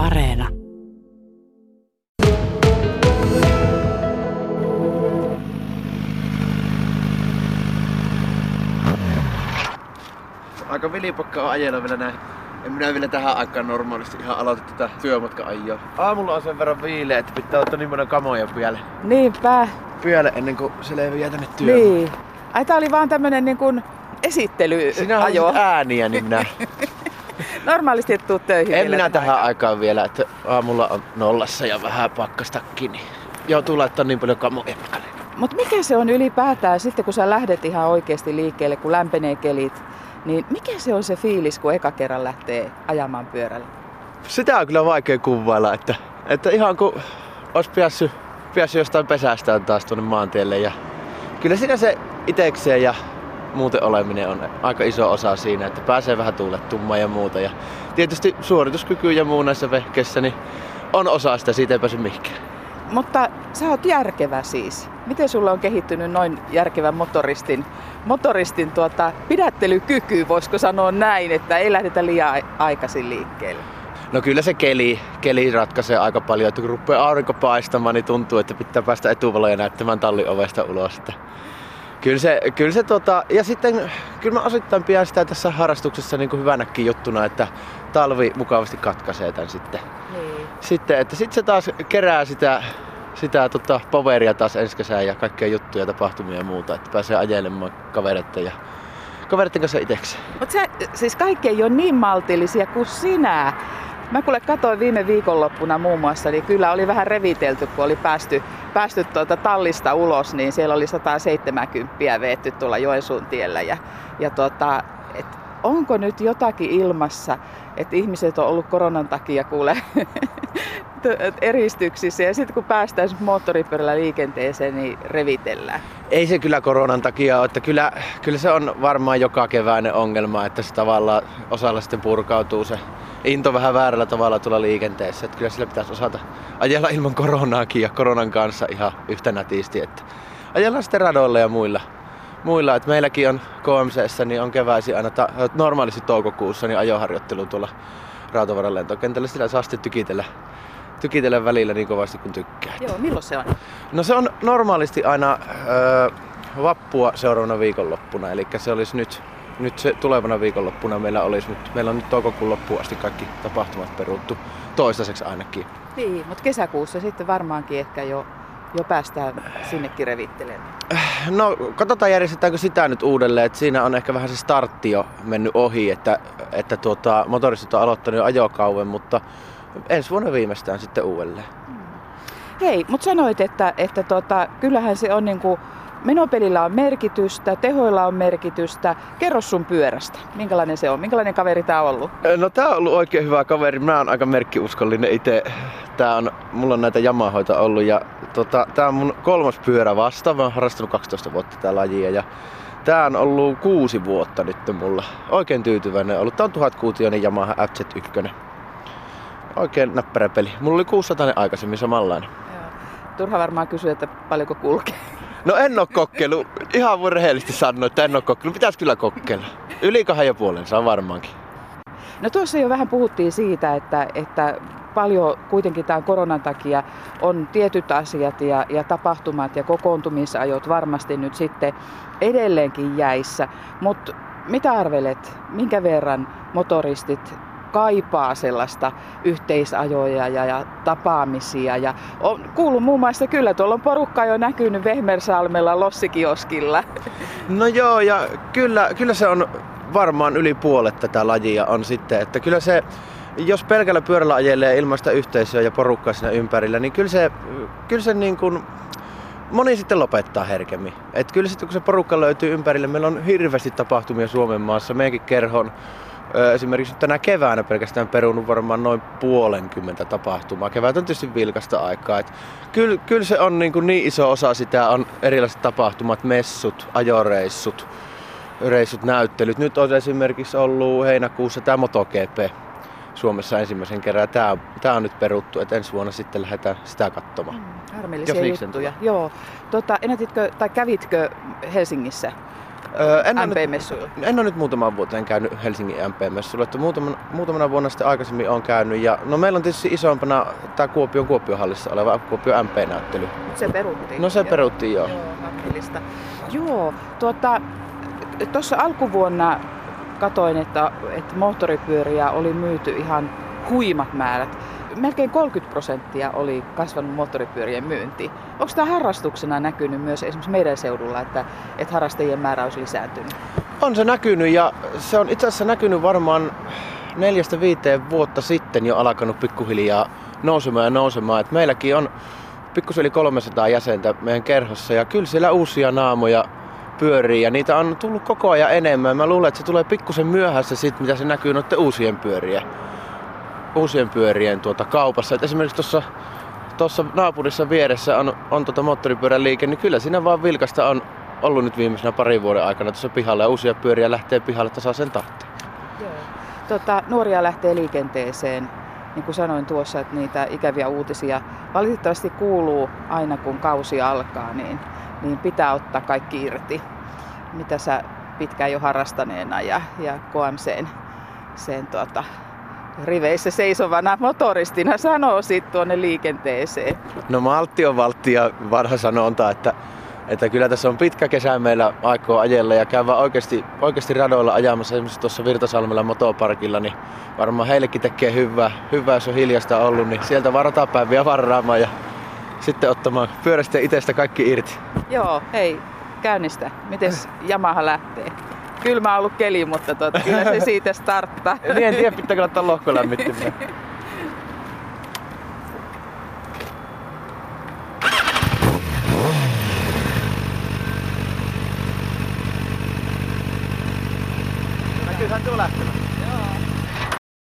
Areena. Aika vilipakka on ajella vielä näin. En minä vielä tähän aikaan normaalisti ihan aloita tätä työmatka ajoa. Aamulla on sen verran viileä, että pitää ottaa niin monen kamoja pialle. Niinpä. Pialle ennen kuin se leviää tänne työhön. Niin. Ai tää oli vaan tämmönen niin kuin esittelyajo. Sinä ääniä, niin minä. Normaalisti et tuu töihin en minä tähän tähän aikaan vielä, että aamulla on nollassa ja vähän pakkastakki, niin joutuu laittaa niin paljon kamoja. Mutta mikä se on ylipäätään sitten, kun sä lähdet ihan oikeasti liikkeelle, kun lämpenee kelit, niin mikä se on se fiilis, kun eka kerran lähtee ajamaan pyörällä? Sitä on kyllä vaikea kuvailla, että, että ihan kun olisi päässyt, päässyt jostain pesästään taas tuonne maantielle. Ja kyllä siinä se itekseen ja muuten oleminen on aika iso osa siinä, että pääsee vähän tuulettumaan ja muuta. Ja tietysti suorituskyky ja muu näissä vehkeissä niin on osa sitä, siitä ei pääse mihinkään. Mutta sä oot järkevä siis. Miten sulla on kehittynyt noin järkevän motoristin, motoristin tuota, pidättelykyky, voisiko sanoa näin, että ei lähdetä liian ai- aikaisin liikkeelle? No kyllä se keli, keli ratkaisee aika paljon, että kun rupeaa aurinko paistamaan, niin tuntuu, että pitää päästä etuvaloja näyttämään tallin ovesta ulos. Että kyllä se, kyllä se tota, ja sitten kyllä mä osittain pidän sitä tässä harrastuksessa niin kuin hyvänäkin juttuna, että talvi mukavasti katkaisee tämän sitten. Niin. Sitten, että sitten se taas kerää sitä, sitä tota, poveria taas ensi kesään ja kaikkia juttuja, tapahtumia ja muuta, että pääsee ajelemaan kavereiden ja kavereiden kanssa itsekseen. Mutta siis kaikki ei ole niin maltillisia kuin sinä. Mä kuule katsoin viime viikonloppuna muun muassa, niin kyllä oli vähän revitelty, kun oli päästy, päästy tuolta tallista ulos, niin siellä oli 170 veetty tuolla Joensuun tiellä. Ja, ja tota, et onko nyt jotakin ilmassa, että ihmiset on ollut koronan takia kuule eristyksissä ja sitten kun päästään moottoripyörällä liikenteeseen, niin revitellään. Ei se kyllä koronan takia ole, että kyllä, kyllä se on varmaan joka keväinen ongelma, että se tavallaan osalla sitten purkautuu se into vähän väärällä tavalla tuolla liikenteessä. Että kyllä sillä pitäisi osata ajella ilman koronaakin ja koronan kanssa ihan yhtä nätisti. Että ajellaan sitten radoilla ja muilla. muilla. Että meilläkin on KMCssä, niin on keväisin aina ta- normaalisti toukokuussa niin ajoharjoittelu tuolla Rautavaran lentokentällä. Sillä saa sitten tykitellä, tykitellä välillä niin kovasti kuin tykkää. Joo, milloin se on? No se on normaalisti aina öö, vappua seuraavana viikonloppuna, eli se olisi nyt, nyt se tulevana viikonloppuna meillä olisi nyt, meillä on nyt toukokuun loppuun asti kaikki tapahtumat peruttu, toistaiseksi ainakin. Niin, mutta kesäkuussa sitten varmaankin ehkä jo, jo päästään sinnekin revittelemään. No katsotaan järjestetäänkö sitä nyt uudelleen, että siinä on ehkä vähän se startti jo mennyt ohi, että, että tuota, motoristit on aloittanut jo ajokauden, mutta ensi vuonna viimeistään sitten uudelleen. Hei, mutta sanoit, että, että tota, kyllähän se on niinku, menopelillä on merkitystä, tehoilla on merkitystä. Kerro sun pyörästä. Minkälainen se on? Minkälainen kaveri tää on ollut? No tää on ollut oikein hyvä kaveri. Mä oon aika merkkiuskollinen itse. Tää on, mulla on näitä Yamahoita ollut ja tota, tää on mun kolmas pyörä vasta. Mä oon harrastanut 12 vuotta tää lajia ja tää on ollut kuusi vuotta nyt mulla. Oikein tyytyväinen ollut. Tää on 1000 kuutioinen Yamaha FZ1. Oikein näppärä peli. Mulla oli 600 aikaisemmin samanlainen. Turha varmaan kysyä, että paljonko kulkee. No en oo kokeilu. Ihan voi rehellisesti sanoa, että en oo kokeilu. Pitäis kyllä kokeilla. Yli kahden ja puolen saa varmaankin. No tuossa jo vähän puhuttiin siitä, että, että paljon kuitenkin tämän koronan takia on tietyt asiat ja, ja tapahtumat ja kokoontumisajot varmasti nyt sitten edelleenkin jäissä. Mutta mitä arvelet, minkä verran motoristit kaipaa sellaista yhteisajoja ja, ja tapaamisia. Ja on kuullut muun muassa kyllä, tuolla on porukka jo näkynyt Vehmersalmella Lossikioskilla. No joo, ja kyllä, kyllä se on varmaan yli puolet tätä lajia on sitten, että kyllä se, jos pelkällä pyörällä ajelee ilmaista yhteisöä ja porukkaa siinä ympärillä, niin kyllä se, kyllä se niin kuin, moni sitten lopettaa herkemmin. Et kyllä sitten kun se porukka löytyy ympärille, meillä on hirveästi tapahtumia Suomen maassa, meidänkin kerhon Esimerkiksi tänä keväänä pelkästään perunut varmaan noin puolenkymmentä tapahtumaa. Kevät on tietysti vilkasta aikaa. Et kyllä, kyllä se on niin, kuin niin iso osa sitä on erilaiset tapahtumat, messut, ajoreissut, reissut, näyttelyt. Nyt on esimerkiksi ollut heinäkuussa tämä MotoGP Suomessa ensimmäisen kerran. Tämä, tämä on nyt peruttu, että ensi vuonna sitten lähdetään sitä katsomaan. Mm, harmillisia juttuja. Joo. Tota, ennätitkö, tai kävitkö Helsingissä Öö, en, ole nyt, MP-messuilla? en ole nyt muutaman vuoteen käynyt Helsingin MP-messuilla, että muutamana, muutamana vuonna sitten aikaisemmin olen käynyt. Ja, no meillä on tietysti isompana tämä Kuopion Kuopiohallissa oleva Kuopion MP-näyttely. Se peruttiin. No se peruttiin joo. Joo. Joo, tuota, tuossa alkuvuonna katoin, että, että moottoripyöriä oli myyty ihan huimat määrät. Melkein 30 prosenttia oli kasvanut moottoripyörien myynti. Onko tämä harrastuksena näkynyt myös esimerkiksi meidän seudulla, että, että harrastajien määrä olisi lisääntynyt? On se näkynyt ja se on itse asiassa näkynyt varmaan neljästä viiteen vuotta sitten jo alkanut pikkuhiljaa nousemaan ja nousemaan. Et meilläkin on pikkusen yli 300 jäsentä meidän kerhossa ja kyllä siellä uusia naamoja pyörii ja niitä on tullut koko ajan enemmän. Mä luulen, että se tulee pikkusen myöhässä sit, mitä se näkyy noiden uusien pyörien, uusien pyörien tuota kaupassa. Et esimerkiksi tuossa tuossa naapurissa vieressä on, on tuota moottoripyörän liike, niin kyllä siinä vaan vilkasta on ollut nyt viimeisenä parin vuoden aikana tuossa pihalla ja uusia pyöriä lähtee pihalle tasaisen tahtiin. Joo. Tota, nuoria lähtee liikenteeseen. Niin kuin sanoin tuossa, että niitä ikäviä uutisia valitettavasti kuuluu aina kun kausi alkaa, niin, niin pitää ottaa kaikki irti. Mitä sä pitkään jo harrastaneena ja, ja KMCn sen, tuota, riveissä seisovana motoristina sanoisit tuonne liikenteeseen? No maltti on valtti ja vanha sanonta, että, että kyllä tässä on pitkä kesä meillä aikoo ajella ja käydään oikeasti, oikeasti radoilla ajamassa esimerkiksi tuossa Virtasalmella motoparkilla, niin varmaan heillekin tekee hyvää, hyvää jos on hiljasta ollut, niin sieltä varataan päiviä varraamaan ja sitten ottamaan pyörästä itsestä kaikki irti. Joo, hei, käynnistä. Mites Yamaha lähtee? Kylmä on ollut keli, mutta tuota, kyllä se siitä starttaa. Niin en tiedä, pitääkö laittaa lohkolämmittimeen. Näkyyhän tuo lähtemään.